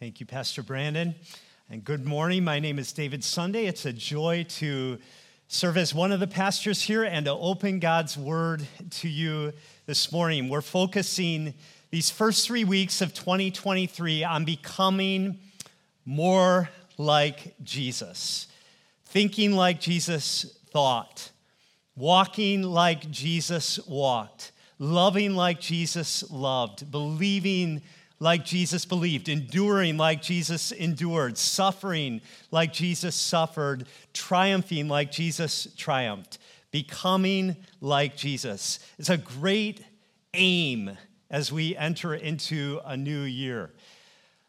Thank you, Pastor Brandon. And good morning. My name is David Sunday. It's a joy to serve as one of the pastors here and to open God's word to you this morning. We're focusing these first three weeks of 2023 on becoming more like Jesus, thinking like Jesus thought, walking like Jesus walked, loving like Jesus loved, believing like Jesus believed, enduring like Jesus endured, suffering like Jesus suffered, triumphing like Jesus triumphed, becoming like Jesus. It's a great aim as we enter into a new year.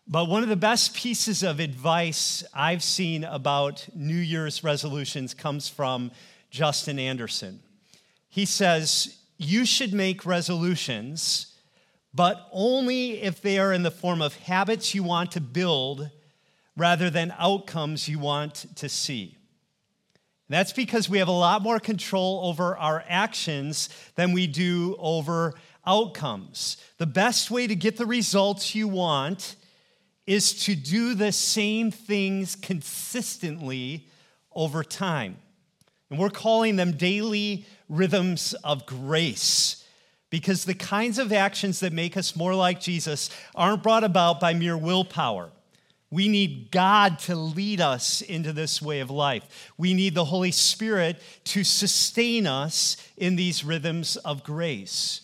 But one of the best pieces of advice I've seen about New Year's resolutions comes from Justin Anderson. He says, You should make resolutions but only if they are in the form of habits you want to build rather than outcomes you want to see. That's because we have a lot more control over our actions than we do over outcomes. The best way to get the results you want is to do the same things consistently over time. And we're calling them daily rhythms of grace because the kinds of actions that make us more like Jesus aren't brought about by mere willpower. We need God to lead us into this way of life. We need the Holy Spirit to sustain us in these rhythms of grace.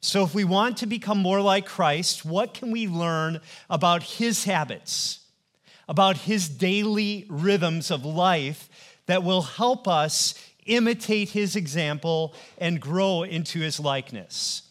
So, if we want to become more like Christ, what can we learn about his habits, about his daily rhythms of life that will help us imitate his example, and grow into his likeness.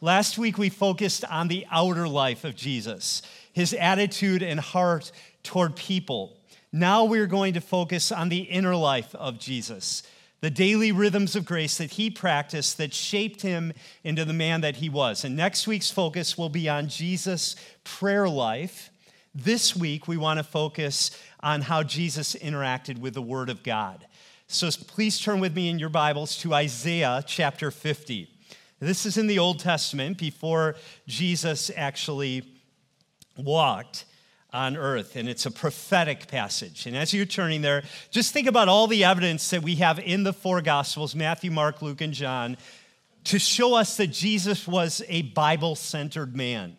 Last week, we focused on the outer life of Jesus, his attitude and heart toward people. Now we're going to focus on the inner life of Jesus, the daily rhythms of grace that he practiced that shaped him into the man that he was. And next week's focus will be on Jesus' prayer life. This week, we want to focus on how Jesus interacted with the Word of God. So please turn with me in your Bibles to Isaiah chapter 50. This is in the Old Testament before Jesus actually walked on earth, and it's a prophetic passage. And as you're turning there, just think about all the evidence that we have in the four Gospels Matthew, Mark, Luke, and John to show us that Jesus was a Bible centered man.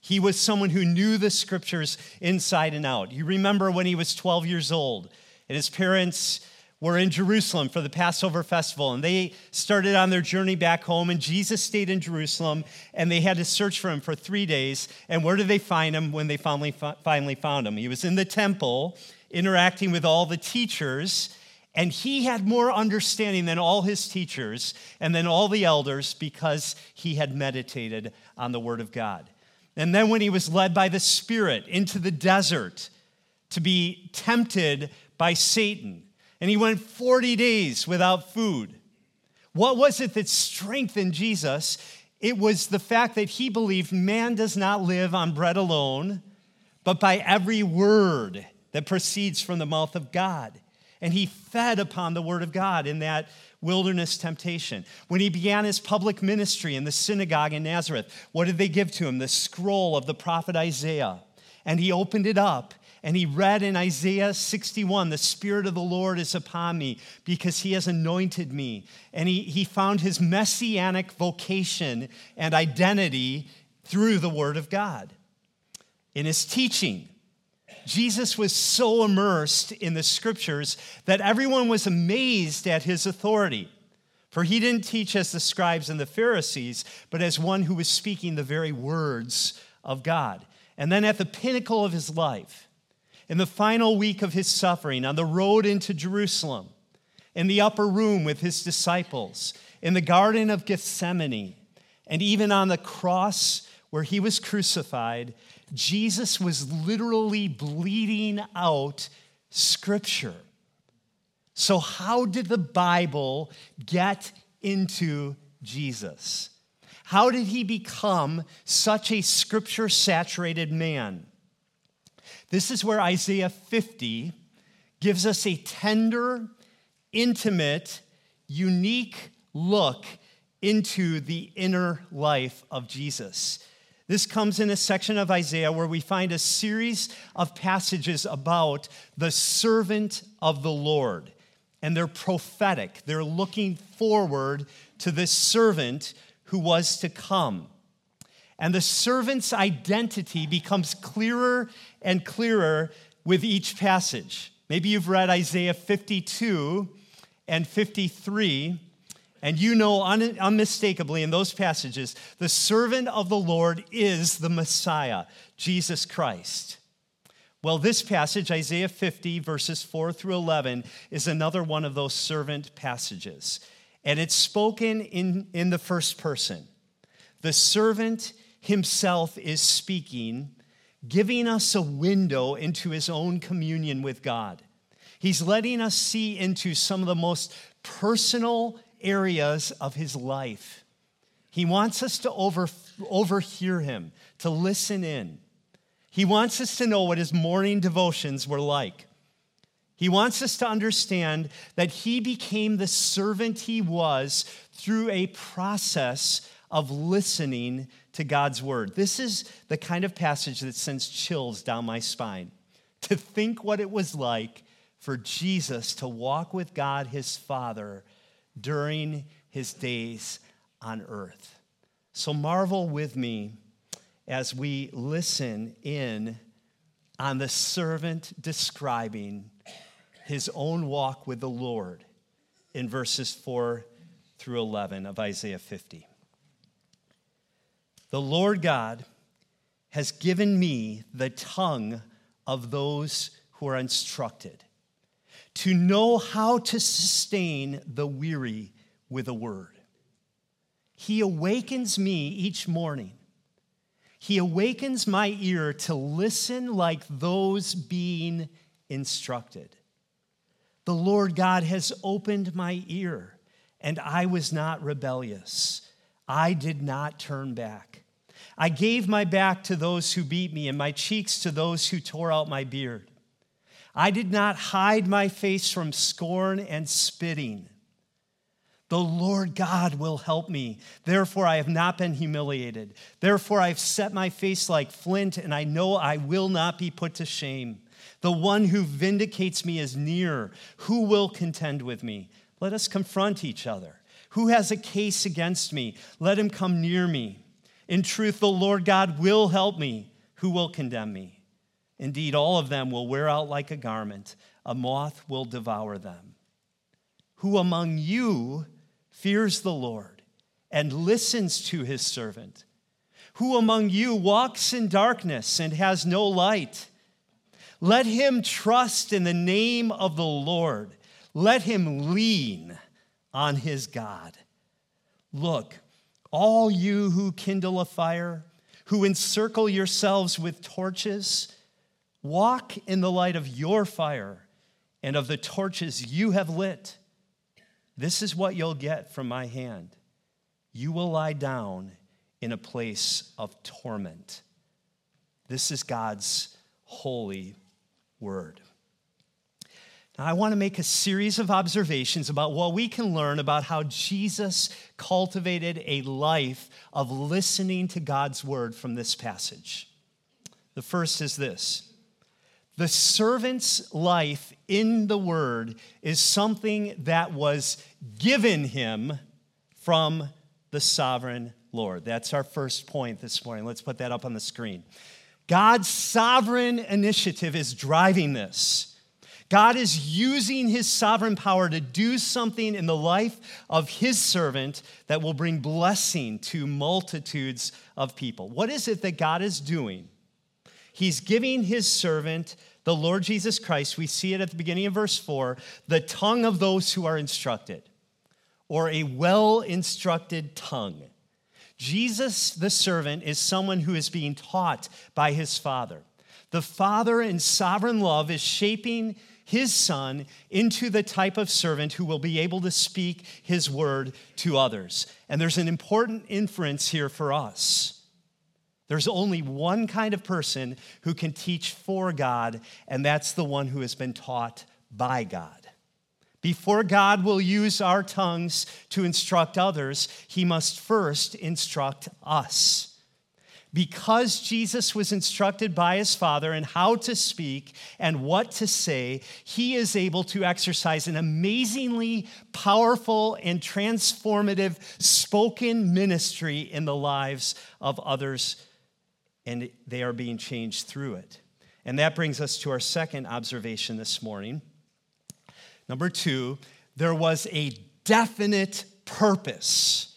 He was someone who knew the scriptures inside and out. You remember when he was 12 years old, and his parents were in Jerusalem for the Passover festival, and they started on their journey back home. And Jesus stayed in Jerusalem, and they had to search for him for three days. And where did they find him when they finally, finally found him? He was in the temple, interacting with all the teachers, and he had more understanding than all his teachers and then all the elders because he had meditated on the Word of God. And then when he was led by the Spirit into the desert to be tempted by Satan, and he went 40 days without food. What was it that strengthened Jesus? It was the fact that he believed man does not live on bread alone, but by every word that proceeds from the mouth of God. And he fed upon the word of God in that wilderness temptation. When he began his public ministry in the synagogue in Nazareth, what did they give to him? The scroll of the prophet Isaiah. And he opened it up and he read in Isaiah 61, The Spirit of the Lord is upon me because he has anointed me. And he, he found his messianic vocation and identity through the Word of God. In his teaching, Jesus was so immersed in the scriptures that everyone was amazed at his authority. For he didn't teach as the scribes and the Pharisees, but as one who was speaking the very words of God. And then at the pinnacle of his life, in the final week of his suffering, on the road into Jerusalem, in the upper room with his disciples, in the Garden of Gethsemane, and even on the cross where he was crucified, Jesus was literally bleeding out scripture. So, how did the Bible get into Jesus? How did he become such a scripture saturated man? This is where Isaiah 50 gives us a tender, intimate, unique look into the inner life of Jesus. This comes in a section of Isaiah where we find a series of passages about the servant of the Lord. And they're prophetic. They're looking forward to this servant who was to come. And the servant's identity becomes clearer and clearer with each passage. Maybe you've read Isaiah 52 and 53 and you know un- unmistakably in those passages, the servant of the Lord is the Messiah, Jesus Christ. Well, this passage, Isaiah 50, verses 4 through 11, is another one of those servant passages. And it's spoken in, in the first person. The servant himself is speaking, giving us a window into his own communion with God. He's letting us see into some of the most personal areas of his life. He wants us to over, overhear him, to listen in. He wants us to know what his morning devotions were like. He wants us to understand that he became the servant he was through a process of listening to God's word. This is the kind of passage that sends chills down my spine. To think what it was like for Jesus to walk with God, his Father, during his days on earth. So marvel with me as we listen in on the servant describing his own walk with the Lord in verses 4 through 11 of Isaiah 50. The Lord God has given me the tongue of those who are instructed to know how to sustain the weary with a word. He awakens me each morning. He awakens my ear to listen like those being instructed. The Lord God has opened my ear, and I was not rebellious. I did not turn back. I gave my back to those who beat me, and my cheeks to those who tore out my beard. I did not hide my face from scorn and spitting. The Lord God will help me. Therefore, I have not been humiliated. Therefore, I have set my face like flint, and I know I will not be put to shame. The one who vindicates me is near. Who will contend with me? Let us confront each other. Who has a case against me? Let him come near me. In truth, the Lord God will help me. Who will condemn me? Indeed, all of them will wear out like a garment, a moth will devour them. Who among you fears the Lord and listens to his servant? Who among you walks in darkness and has no light? Let him trust in the name of the Lord. Let him lean on his God. Look, all you who kindle a fire, who encircle yourselves with torches, Walk in the light of your fire and of the torches you have lit. This is what you'll get from my hand. You will lie down in a place of torment. This is God's holy word. Now, I want to make a series of observations about what we can learn about how Jesus cultivated a life of listening to God's word from this passage. The first is this the servant's life in the word is something that was given him from the sovereign Lord. That's our first point this morning. Let's put that up on the screen. God's sovereign initiative is driving this. God is using his sovereign power to do something in the life of his servant that will bring blessing to multitudes of people. What is it that God is doing? He's giving his servant, the Lord Jesus Christ, we see it at the beginning of verse 4, the tongue of those who are instructed, or a well instructed tongue. Jesus, the servant, is someone who is being taught by his Father. The Father, in sovereign love, is shaping his Son into the type of servant who will be able to speak his word to others. And there's an important inference here for us. There's only one kind of person who can teach for God, and that's the one who has been taught by God. Before God will use our tongues to instruct others, he must first instruct us. Because Jesus was instructed by his Father in how to speak and what to say, he is able to exercise an amazingly powerful and transformative spoken ministry in the lives of others, and they are being changed through it. And that brings us to our second observation this morning. Number two, there was a definite purpose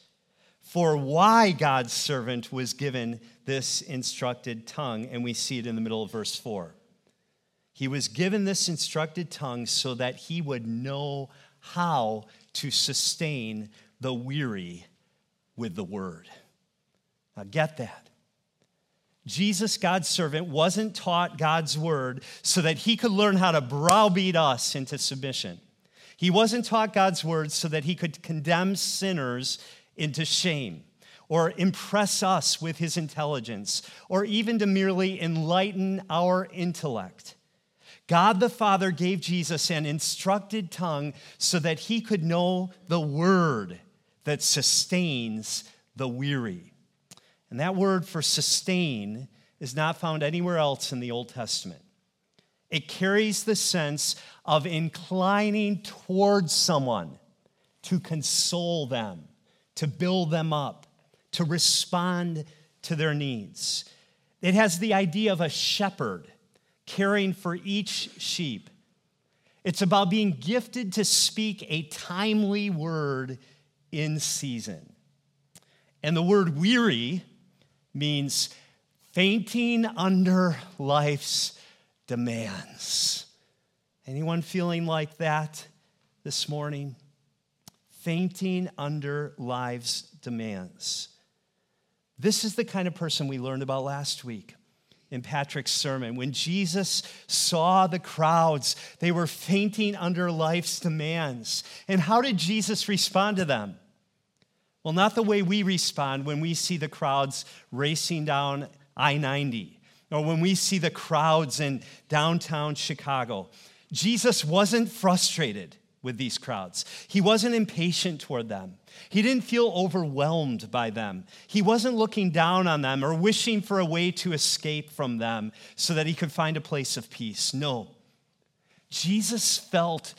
for why God's servant was given this instructed tongue, and we see it in the middle of verse 4. He was given this instructed tongue so that he would know how to sustain the weary with the word. Now, get that. Jesus, God's servant, wasn't taught God's word so that he could learn how to browbeat us into submission. He wasn't taught God's word so that he could condemn sinners into shame or impress us with his intelligence or even to merely enlighten our intellect. God the Father gave Jesus an instructed tongue so that he could know the word that sustains the weary. And that word for sustain is not found anywhere else in the Old Testament. It carries the sense of inclining towards someone to console them, to build them up, to respond to their needs. It has the idea of a shepherd caring for each sheep. It's about being gifted to speak a timely word in season. And the word weary means fainting under life's demands. Anyone feeling like that this morning? Fainting under life's demands. This is the kind of person we learned about last week in Patrick's sermon. When Jesus saw the crowds, they were fainting under life's demands. And how did Jesus respond to them? Well, not the way we respond when we see the crowds racing down I 90 or when we see the crowds in downtown Chicago. Jesus wasn't frustrated with these crowds. He wasn't impatient toward them. He didn't feel overwhelmed by them. He wasn't looking down on them or wishing for a way to escape from them so that he could find a place of peace. No. Jesus felt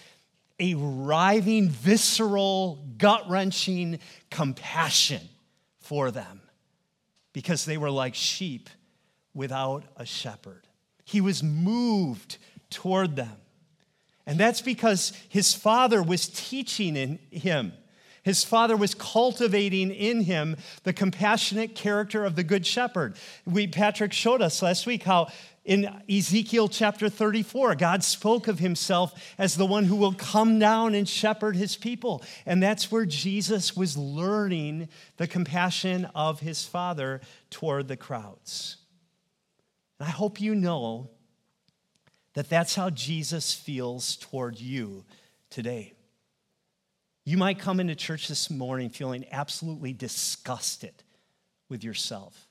a writhing, visceral, gut wrenching compassion for them because they were like sheep without a shepherd. He was moved toward them. And that's because his father was teaching in him. His father was cultivating in him the compassionate character of the good shepherd. We, Patrick showed us last week how in Ezekiel chapter 34, God spoke of himself as the one who will come down and shepherd his people. And that's where Jesus was learning the compassion of his father toward the crowds. And I hope you know that that's how Jesus feels toward you today. You might come into church this morning feeling absolutely disgusted with yourself.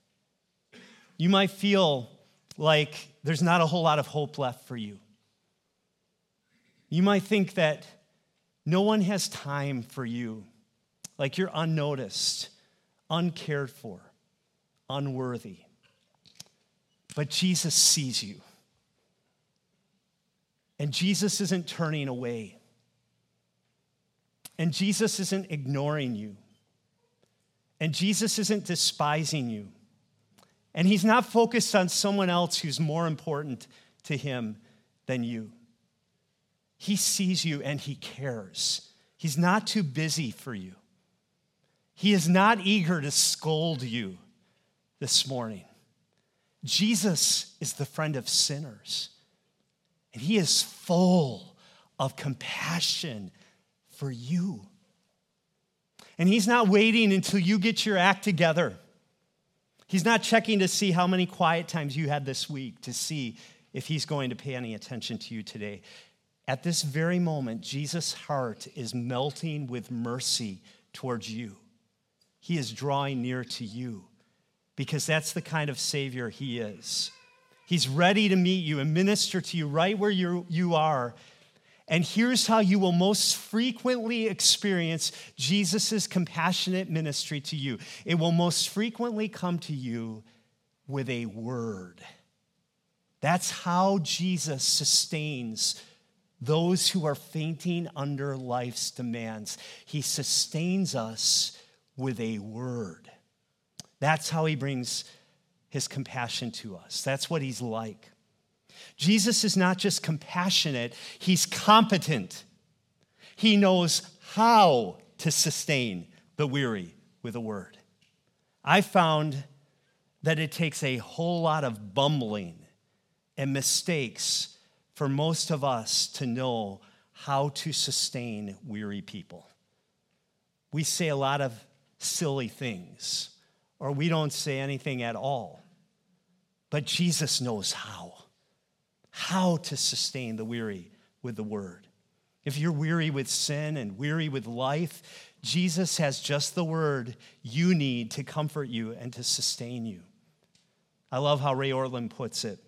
You might feel like there's not a whole lot of hope left for you. You might think that no one has time for you, like you're unnoticed, uncared for, unworthy. But Jesus sees you. And Jesus isn't turning away. And Jesus isn't ignoring you. And Jesus isn't despising you. And he's not focused on someone else who's more important to him than you. He sees you and he cares. He's not too busy for you. He is not eager to scold you this morning. Jesus is the friend of sinners, and he is full of compassion for you. And he's not waiting until you get your act together. He's not checking to see how many quiet times you had this week to see if he's going to pay any attention to you today. At this very moment, Jesus' heart is melting with mercy towards you. He is drawing near to you because that's the kind of Savior He is. He's ready to meet you and minister to you right where you you are. And here's how you will most frequently experience Jesus' compassionate ministry to you it will most frequently come to you with a word. That's how Jesus sustains those who are fainting under life's demands. He sustains us with a word. That's how he brings his compassion to us. That's what he's like. Jesus is not just compassionate, he's competent. He knows how to sustain the weary with a word. I found that it takes a whole lot of bumbling and mistakes for most of us to know how to sustain weary people. We say a lot of silly things, or we don't say anything at all. But Jesus knows how. How to sustain the weary with the word. If you're weary with sin and weary with life, Jesus has just the word you need to comfort you and to sustain you. I love how Ray Ortlund puts it.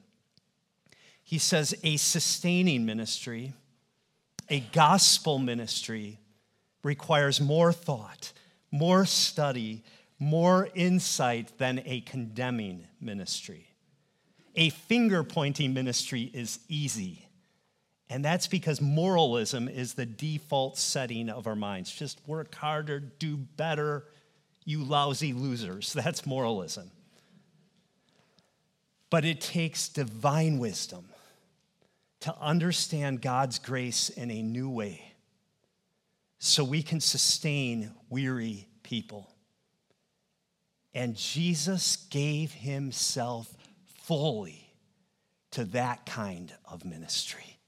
He says, a sustaining ministry, a gospel ministry, requires more thought, more study, more insight than a condemning ministry. A finger pointing ministry is easy and that's because moralism is the default setting of our minds. Just work harder, do better, you lousy losers. That's moralism. But it takes divine wisdom to understand God's grace in a new way so we can sustain weary people. And Jesus gave himself fully to that kind of ministry.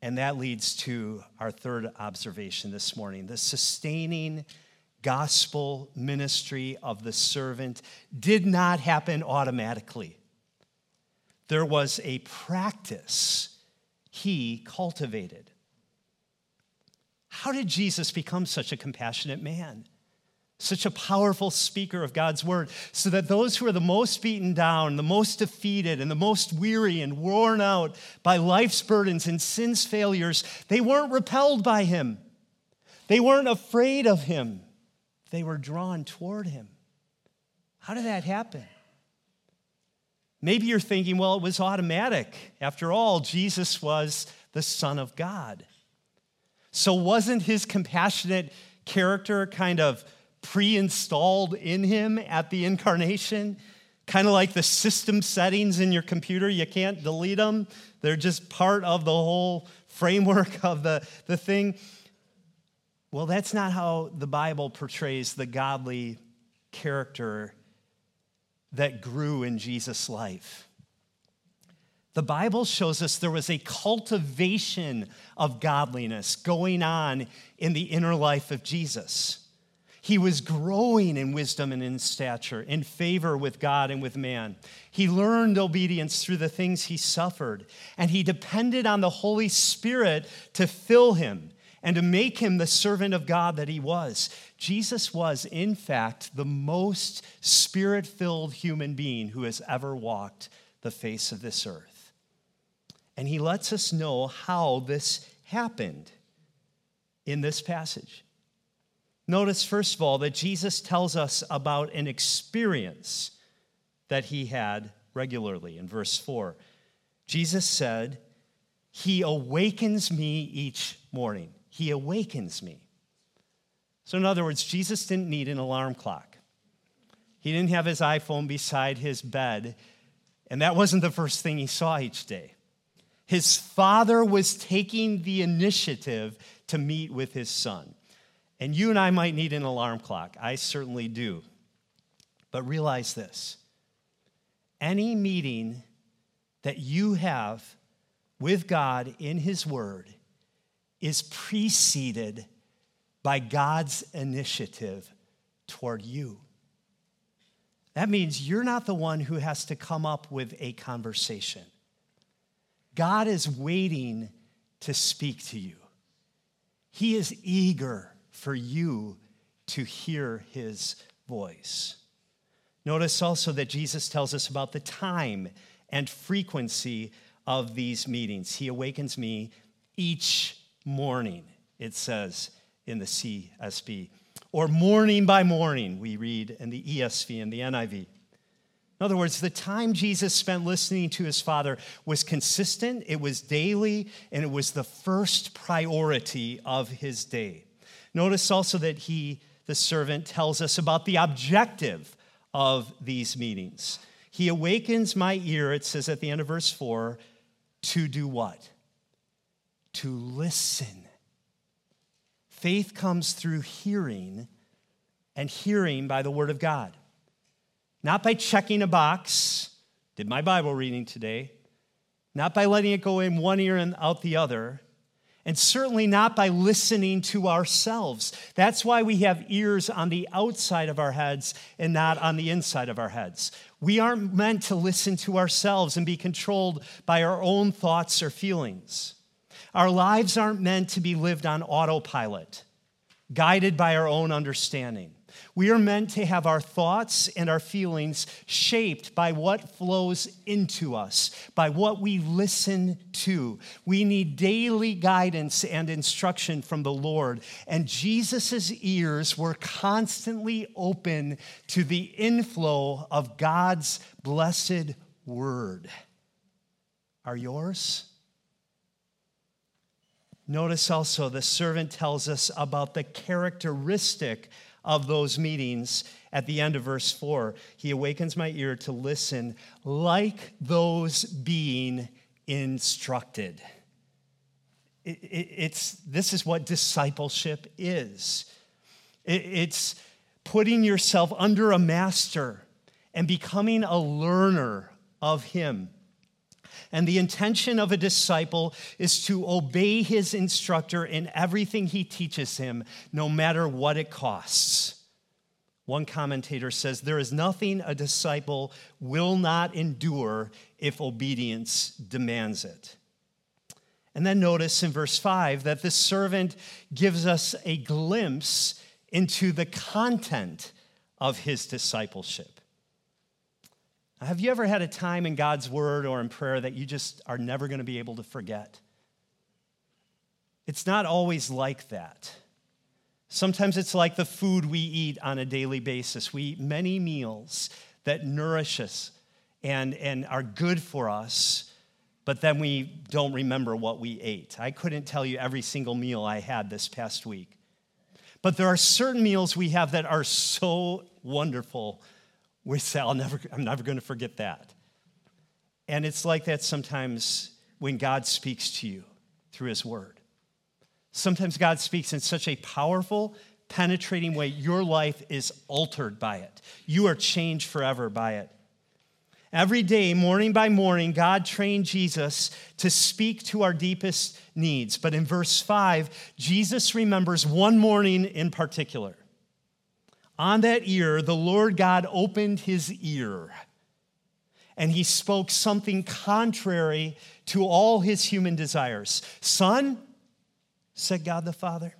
And that leads to our third observation this morning the sustaining gospel ministry of the servant did not happen automatically. There was a practice he cultivated. How did Jesus become such a compassionate man? Such a powerful speaker of God's word, so that those who are the most beaten down, the most defeated, and the most weary and worn out by life's burdens and sin's failures, they weren't repelled by him. They weren't afraid of him. They were drawn toward him. How did that happen? Maybe you're thinking, well, it was automatic. After all, Jesus was the Son of God. So wasn't his compassionate character kind of pre installed in him at the incarnation. Kind of like the system settings in your computer, you can't delete them. They're just part of the whole framework of the, the thing. Well, that's not how the Bible portrays the godly character that grew in Jesus' life. The Bible shows us there was a cultivation of godliness going on in the inner life of Jesus. He was growing in wisdom and in stature, in favor with God and with man. He learned obedience through the things he suffered, and he depended on the Holy Spirit to fill him and to make him the servant of God that he was. Jesus was, in fact, the most spirit filled human being who has ever walked the face of this earth. And he lets us know how this happened in this passage. Notice, first of all, that Jesus tells us about an experience that he had regularly in verse 4. Jesus said, He awakens me each morning. He awakens me. So, in other words, Jesus didn't need an alarm clock. He didn't have his iPhone beside his bed, and that wasn't the first thing he saw each day. His father was taking the initiative to meet with his son. And you and I might need an alarm clock. I certainly do. But realize this any meeting that you have with God in His Word is preceded by God's initiative toward you. That means you're not the one who has to come up with a conversation. God is waiting to speak to you. He is eager for you to hear his voice. Notice also that Jesus tells us about the time and frequency of these meetings. He awakens me each morning, it says in the CSB. Or morning by morning, we read in the ESV and the NIV. In other words, the time Jesus spent listening to his Father was consistent, it was daily, and it was the first priority of his day. Notice also that he, the servant, tells us about the objective of these meetings. He awakens my ear, it says at the end of verse 4, to do what? To listen. Faith comes through hearing, and hearing by the Word of God. Not by checking a box, did my Bible reading today, not by letting it go in one ear and out the other, and certainly not by listening to ourselves. That's why we have ears on the outside of our heads and not on the inside of our heads. We aren't meant to listen to ourselves and be controlled by our own thoughts or feelings. Our lives aren't meant to be lived on autopilot, guided by our own understanding. We are meant to have our thoughts and our feelings shaped by what flows into us, by what we listen to. We need daily guidance and instruction from the Lord. And Jesus' ears were constantly open to the inflow of God's blessed word. Are yours? Notice also the servant tells us about the characteristic of those meetings at the end of verse 4. He awakens my ear to listen like those being instructed. It, it, it's, this is what discipleship is it, it's putting yourself under a master and becoming a learner of him. And the intention of a disciple is to obey his instructor in everything he teaches him, no matter what it costs. One commentator says, There is nothing a disciple will not endure if obedience demands it. And then notice in verse 5 that the servant gives us a glimpse into the content of his discipleship. Have you ever had a time in God's word or in prayer that you just are never going to be able to forget? It's not always like that. Sometimes it's like the food we eat on a daily basis. We eat many meals that nourish us and, and are good for us, but then we don't remember what we ate. I couldn't tell you every single meal I had this past week. But there are certain meals we have that are so wonderful we say, I'll never, I'm never going to forget that. And it's like that sometimes when God speaks to you through his word. Sometimes God speaks in such a powerful, penetrating way, your life is altered by it. You are changed forever by it. Every day, morning by morning, God trained Jesus to speak to our deepest needs. But in verse 5, Jesus remembers one morning in particular. On that ear, the Lord God opened his ear and he spoke something contrary to all his human desires. Son, said God the Father,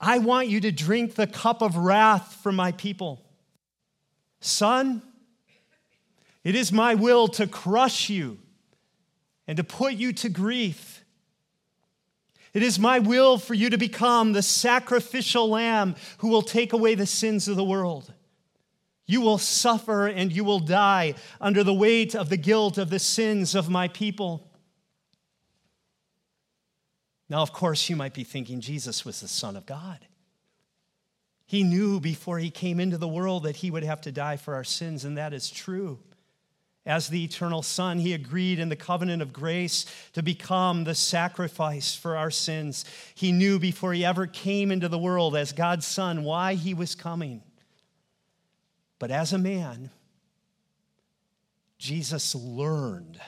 I want you to drink the cup of wrath from my people. Son, it is my will to crush you and to put you to grief. It is my will for you to become the sacrificial lamb who will take away the sins of the world. You will suffer and you will die under the weight of the guilt of the sins of my people. Now, of course, you might be thinking Jesus was the Son of God. He knew before he came into the world that he would have to die for our sins, and that is true. As the eternal Son, he agreed in the covenant of grace to become the sacrifice for our sins. He knew before he ever came into the world as God's Son why he was coming. But as a man, Jesus learned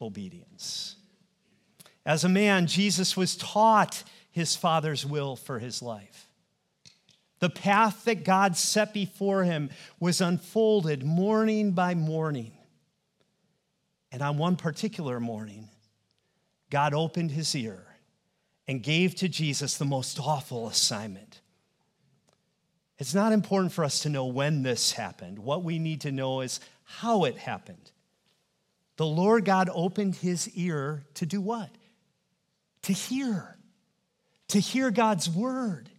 obedience. As a man, Jesus was taught his Father's will for his life. The path that God set before him was unfolded morning by morning. And on one particular morning, God opened his ear and gave to Jesus the most awful assignment. It's not important for us to know when this happened. What we need to know is how it happened. The Lord God opened his ear to do what? To hear, to hear God's word.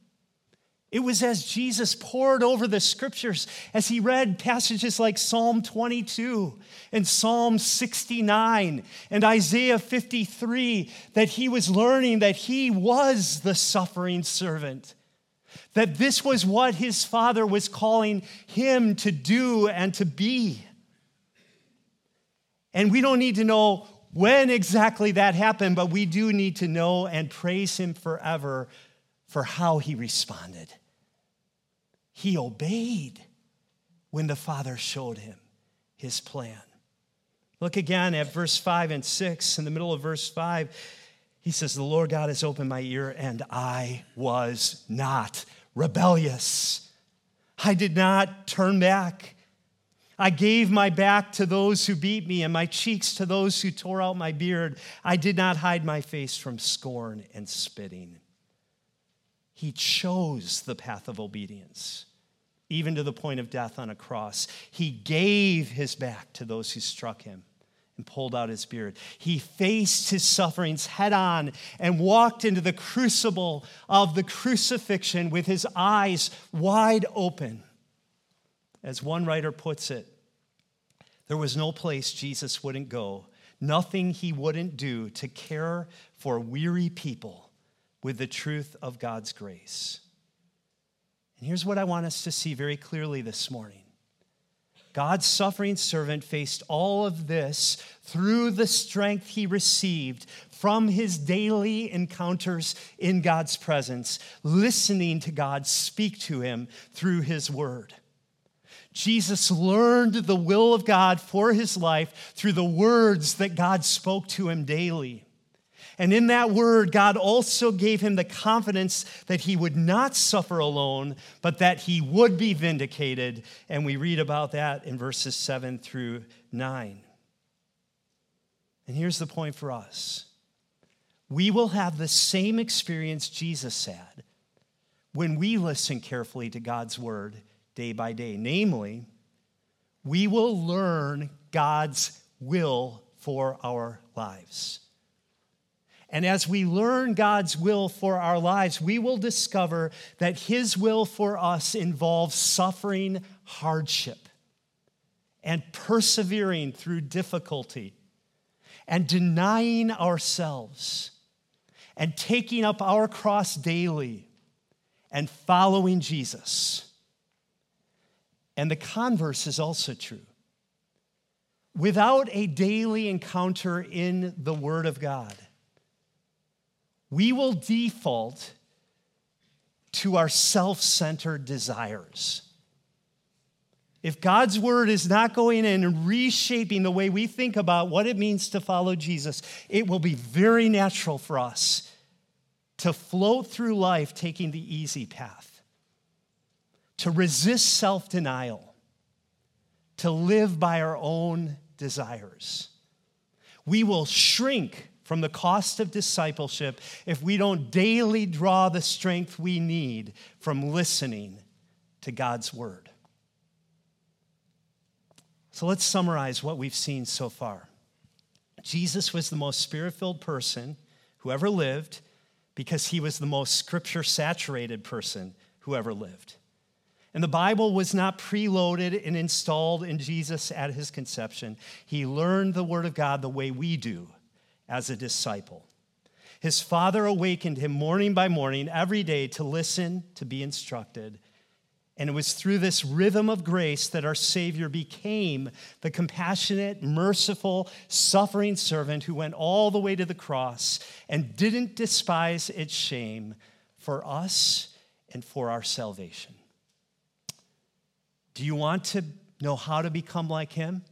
It was as Jesus pored over the scriptures, as he read passages like Psalm 22 and Psalm 69 and Isaiah 53, that he was learning that he was the suffering servant, that this was what his father was calling him to do and to be. And we don't need to know when exactly that happened, but we do need to know and praise him forever for how he responded. He obeyed when the Father showed him his plan. Look again at verse 5 and 6. In the middle of verse 5, he says, The Lord God has opened my ear, and I was not rebellious. I did not turn back. I gave my back to those who beat me and my cheeks to those who tore out my beard. I did not hide my face from scorn and spitting. He chose the path of obedience even to the point of death on a cross. He gave his back to those who struck him and pulled out his beard. He faced his sufferings head on and walked into the crucible of the crucifixion with his eyes wide open. As one writer puts it, there was no place Jesus wouldn't go, nothing he wouldn't do to care for weary people with the truth of God's grace. And here's what I want us to see very clearly this morning God's suffering servant faced all of this through the strength he received from his daily encounters in God's presence, listening to God speak to him through his word. Jesus learned the will of God for his life through the words that God spoke to him daily. And in that word, God also gave him the confidence that he would not suffer alone, but that he would be vindicated. And we read about that in verses 7 through 9. And here's the point for us we will have the same experience Jesus had when we listen carefully to God's word day by day. Namely, we will learn God's will for our lives. And as we learn God's will for our lives, we will discover that His will for us involves suffering hardship and persevering through difficulty and denying ourselves and taking up our cross daily and following Jesus. And the converse is also true. Without a daily encounter in the Word of God, we will default to our self centered desires. If God's word is not going in and reshaping the way we think about what it means to follow Jesus, it will be very natural for us to float through life taking the easy path, to resist self denial, to live by our own desires. We will shrink from the cost of discipleship if we don't daily draw the strength we need from listening to God's word. So let's summarize what we've seen so far. Jesus was the most spirit filled person who ever lived because he was the most scripture saturated person who ever lived. And the Bible was not preloaded and installed in Jesus at his conception. He learned the Word of God the way we do as a disciple. His father awakened him morning by morning, every day, to listen, to be instructed. And it was through this rhythm of grace that our Savior became the compassionate, merciful, suffering servant who went all the way to the cross and didn't despise its shame for us and for our salvation. Do you want to know how to become like him?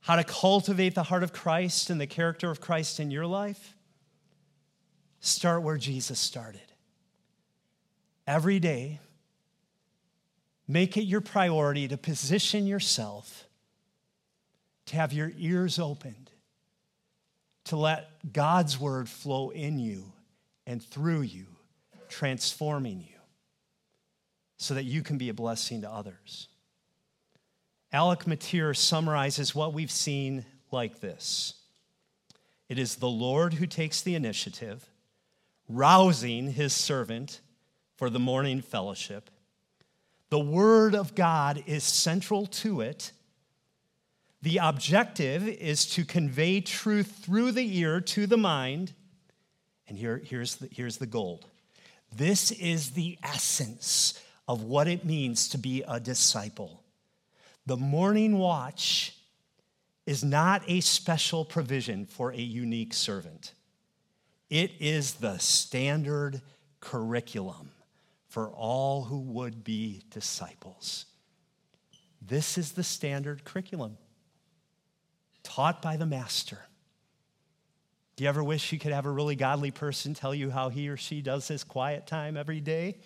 How to cultivate the heart of Christ and the character of Christ in your life, start where Jesus started. Every day, make it your priority to position yourself, to have your ears opened, to let God's word flow in you and through you, transforming you so that you can be a blessing to others. Alec Motyer summarizes what we've seen like this It is the Lord who takes the initiative, rousing his servant for the morning fellowship. The Word of God is central to it. The objective is to convey truth through the ear to the mind. And here, here's, the, here's the gold this is the essence of what it means to be a disciple. The morning watch is not a special provision for a unique servant, it is the standard curriculum for all who would be disciples. This is the standard curriculum taught by the master. Do you ever wish you could have a really godly person tell you how he or she does his quiet time every day?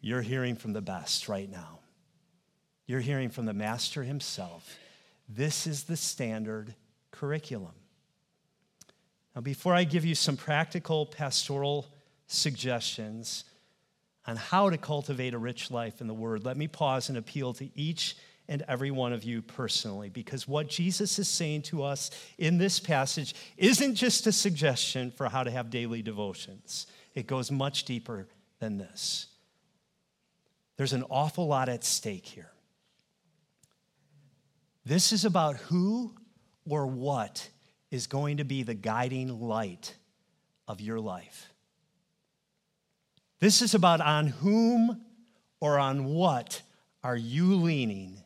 You're hearing from the best right now. You're hearing from the master himself. This is the standard curriculum. Now, before I give you some practical pastoral suggestions on how to cultivate a rich life in the Word, let me pause and appeal to each and every one of you personally, because what Jesus is saying to us in this passage isn't just a suggestion for how to have daily devotions, it goes much deeper than this. There's an awful lot at stake here. This is about who or what is going to be the guiding light of your life. This is about on whom or on what are you leaning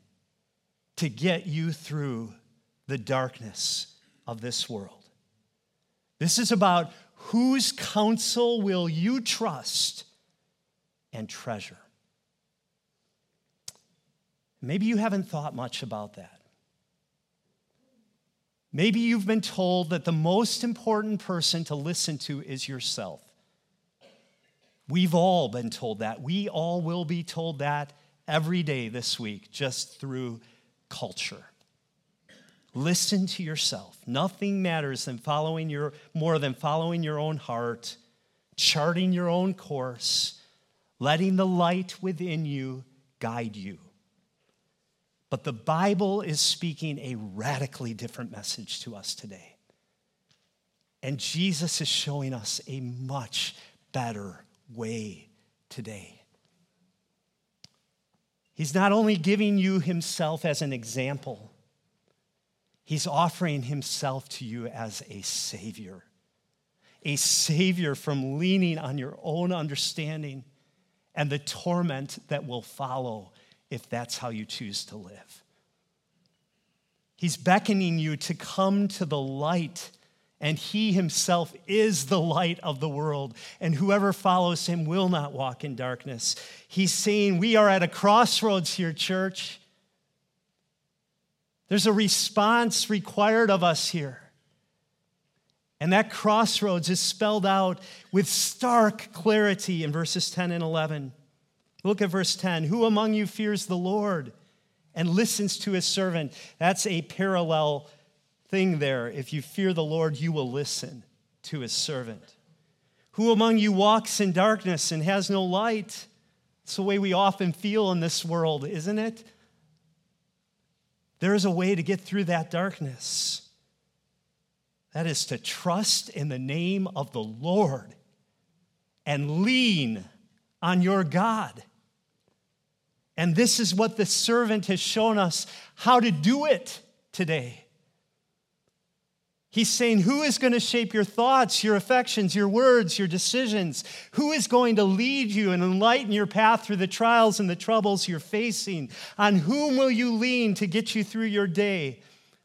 to get you through the darkness of this world. This is about whose counsel will you trust and treasure. Maybe you haven't thought much about that. Maybe you've been told that the most important person to listen to is yourself. We've all been told that. We all will be told that every day this week, just through culture. Listen to yourself. Nothing matters than following your, more than following your own heart, charting your own course, letting the light within you guide you. But the Bible is speaking a radically different message to us today. And Jesus is showing us a much better way today. He's not only giving you himself as an example, he's offering himself to you as a savior. A savior from leaning on your own understanding and the torment that will follow if that's how you choose to live. He's beckoning you to come to the light, and He Himself is the light of the world, and whoever follows Him will not walk in darkness. He's saying, We are at a crossroads here, church. There's a response required of us here. And that crossroads is spelled out with stark clarity in verses 10 and 11. Look at verse 10. Who among you fears the Lord and listens to his servant? That's a parallel thing there. If you fear the Lord, you will listen to his servant. Who among you walks in darkness and has no light? It's the way we often feel in this world, isn't it? There is a way to get through that darkness. That is to trust in the name of the Lord and lean on your God. And this is what the servant has shown us how to do it today. He's saying, Who is going to shape your thoughts, your affections, your words, your decisions? Who is going to lead you and enlighten your path through the trials and the troubles you're facing? On whom will you lean to get you through your day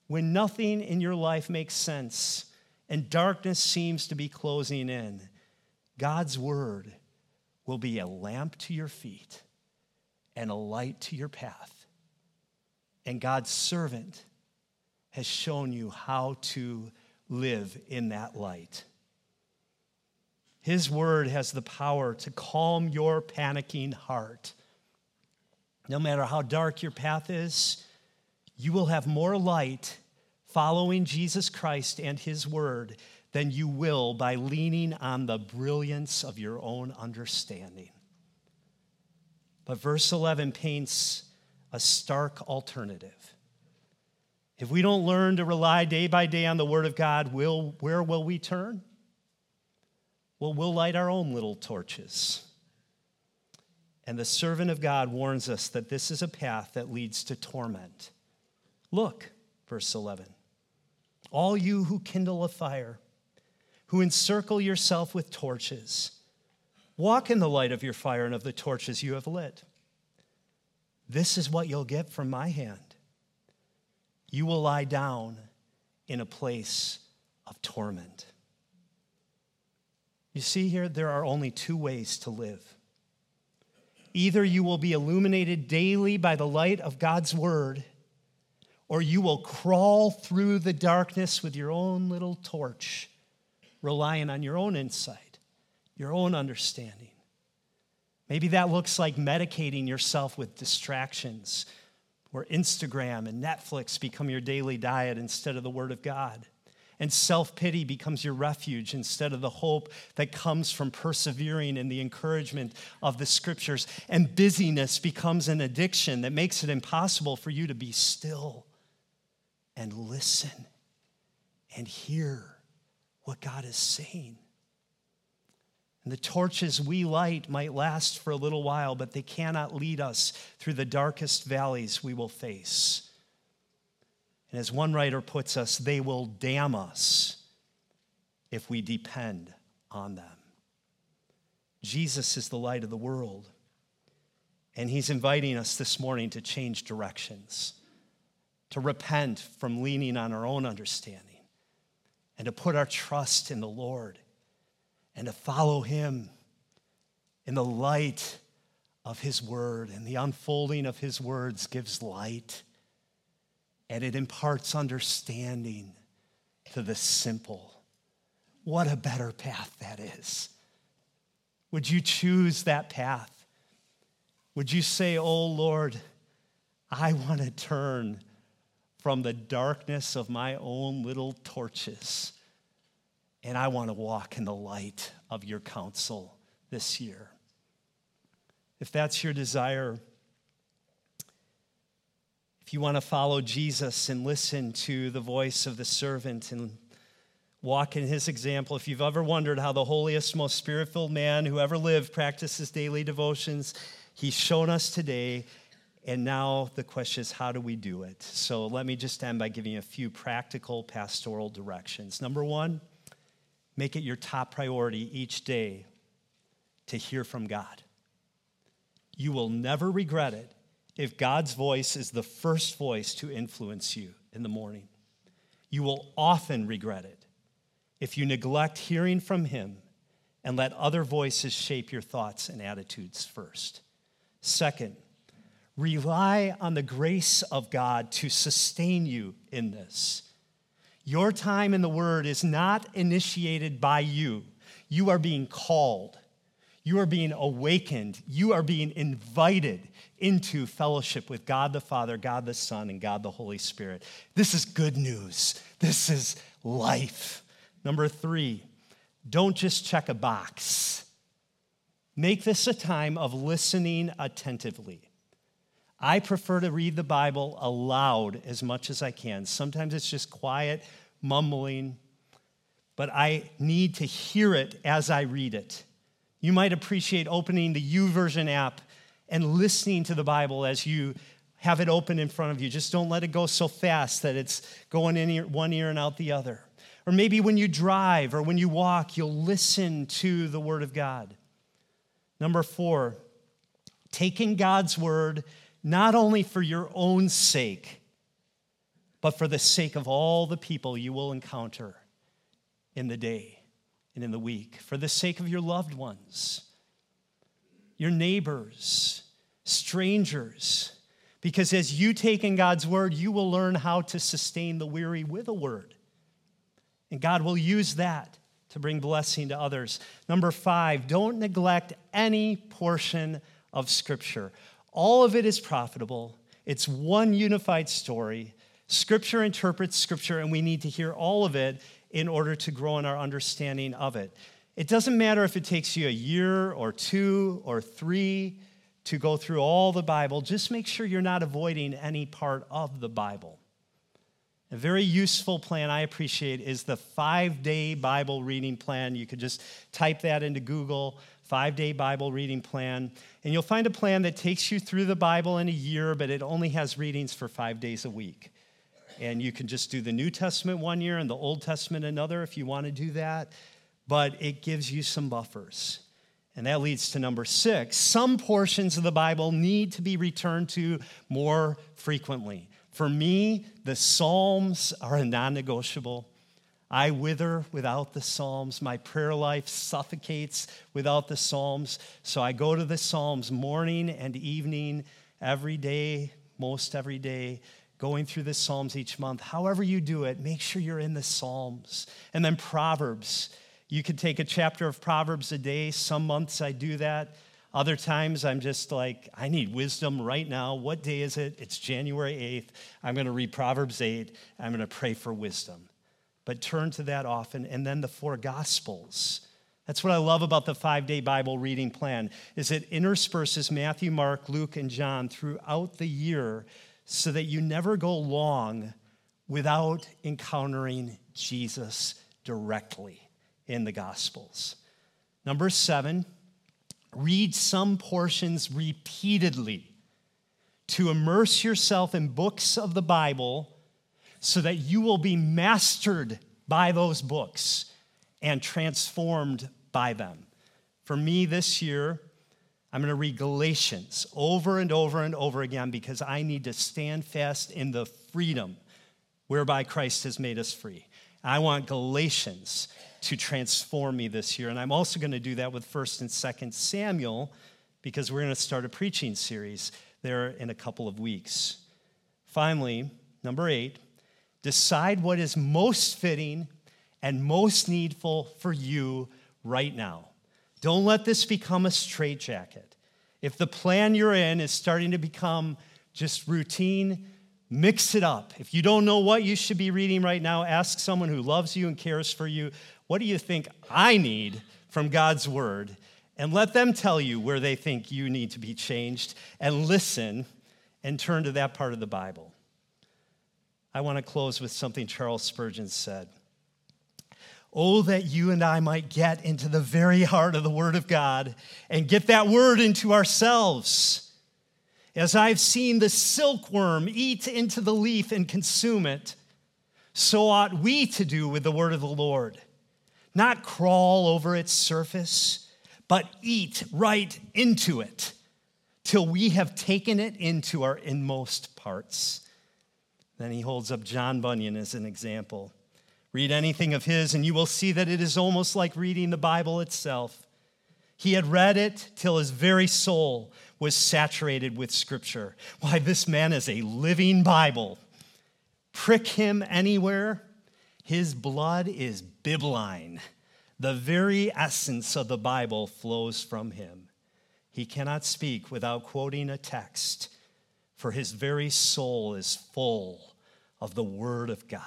when nothing in your life makes sense and darkness seems to be closing in? God's word will be a lamp to your feet and a light to your path. And God's servant has shown you how to live in that light. His word has the power to calm your panicking heart. No matter how dark your path is, you will have more light following Jesus Christ and his word than you will by leaning on the brilliance of your own understanding. But verse 11 paints a stark alternative. If we don't learn to rely day by day on the Word of God, will, where will we turn? Well, we'll light our own little torches. And the servant of God warns us that this is a path that leads to torment. Look, verse 11. All you who kindle a fire, who encircle yourself with torches, walk in the light of your fire and of the torches you have lit. This is what you'll get from my hand. You will lie down in a place of torment. You see here, there are only two ways to live. Either you will be illuminated daily by the light of God's word, or you will crawl through the darkness with your own little torch, relying on your own insight, your own understanding. Maybe that looks like medicating yourself with distractions, where Instagram and Netflix become your daily diet instead of the Word of God and self pity becomes your refuge instead of the hope that comes from persevering in the encouragement of the scriptures. And busyness becomes an addiction that makes it impossible for you to be still and listen and hear what God is saying. And the torches we light might last for a little while, but they cannot lead us through the darkest valleys we will face. And as one writer puts us, they will damn us if we depend on them. Jesus is the light of the world. And he's inviting us this morning to change directions, to repent from leaning on our own understanding, and to put our trust in the Lord, and to follow him in the light of his word. And the unfolding of his words gives light and it imparts understanding to the simple. What a better path that is. Would you choose that path? Would you say, Oh Lord, I want to turn from the darkness of my own little torches, and I want to walk in the light of your counsel this year? If that's your desire, if you want to follow Jesus and listen to the voice of the servant and walk in his example, if you've ever wondered how the holiest, most spirit filled man who ever lived practices daily devotions, he's shown us today. And now the question is, how do we do it? So let me just end by giving you a few practical pastoral directions. Number one, make it your top priority each day to hear from God. You will never regret it if God's voice is the first voice to influence you in the morning. You will often regret it if you neglect hearing from Him and let other voices shape your thoughts and attitudes first. Second, rely on the grace of God to sustain you in this. Your time in the Word is not initiated by you, you are being called. You are being awakened. You are being invited into fellowship with God the Father, God the Son, and God the Holy Spirit. This is good news. This is life. Number three, don't just check a box. Make this a time of listening attentively. I prefer to read the Bible aloud as much as I can. Sometimes it's just quiet, mumbling, but I need to hear it as I read it. You might appreciate opening the YouVersion app and listening to the Bible as you have it open in front of you. Just don't let it go so fast that it's going in one ear and out the other. Or maybe when you drive or when you walk, you'll listen to the Word of God. Number four, taking God's Word not only for your own sake, but for the sake of all the people you will encounter in the day and in the week, for the sake of your loved ones, your neighbors, strangers. Because as you take in God's word, you will learn how to sustain the weary with a word. And God will use that to bring blessing to others. Number five, don't neglect any portion of Scripture. All of it is profitable, it's one unified story. Scripture interprets Scripture, and we need to hear all of it in order to grow in our understanding of it. It doesn't matter if it takes you a year or two or three to go through all the Bible, just make sure you're not avoiding any part of the Bible. A very useful plan I appreciate is the five day Bible reading plan. You could just type that into Google, five day Bible reading plan, and you'll find a plan that takes you through the Bible in a year, but it only has readings for five days a week. And you can just do the New Testament one year and the Old Testament another if you want to do that, but it gives you some buffers. And that leads to number six. Some portions of the Bible need to be returned to more frequently. For me, the Psalms are a non negotiable. I wither without the Psalms. My prayer life suffocates without the Psalms. So I go to the Psalms morning and evening, every day, most every day, going through the Psalms each month. However, you do it, make sure you're in the Psalms. And then Proverbs. You could take a chapter of Proverbs a day. Some months I do that. Other times I'm just like, I need wisdom right now. What day is it? It's January 8th. I'm going to read Proverbs 8. I'm going to pray for wisdom. But turn to that often. And then the four Gospels. That's what I love about the five day Bible reading plan is it intersperses Matthew, Mark, Luke, and John throughout the year so that you never go long without encountering Jesus directly in the Gospels. Number seven, read some portions repeatedly to immerse yourself in books of the Bible so that you will be mastered by those books and transformed by them. For me this year, I'm going to read Galatians over and over and over again because I need to stand fast in the freedom whereby Christ has made us free. I want Galatians to transform me this year. And I'm also going to do that with 1st and 2nd Samuel because we're going to start a preaching series there in a couple of weeks. Finally, number 8, decide what is most fitting and most needful for you right now. Don't let this become a straitjacket. If the plan you're in is starting to become just routine, Mix it up. If you don't know what you should be reading right now, ask someone who loves you and cares for you, what do you think I need from God's word? And let them tell you where they think you need to be changed and listen and turn to that part of the Bible. I want to close with something Charles Spurgeon said. Oh, that you and I might get into the very heart of the Word of God and get that Word into ourselves as I've seen the silkworm eat into the leaf and consume it, so ought we to do with the word of the Lord. Not crawl over its surface, but eat right into it till we have taken it into our inmost parts. Then he holds up John Bunyan as an example. Read anything of his, and you will see that it is almost like reading the Bible itself. He had read it till his very soul was saturated with Scripture. Why, this man is a living Bible. Prick him anywhere, his blood is bibline. The very essence of the Bible flows from him. He cannot speak without quoting a text, for his very soul is full of the Word of God.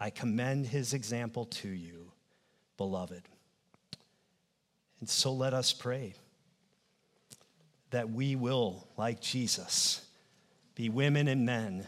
I commend his example to you, beloved. And so let us pray that we will, like Jesus, be women and men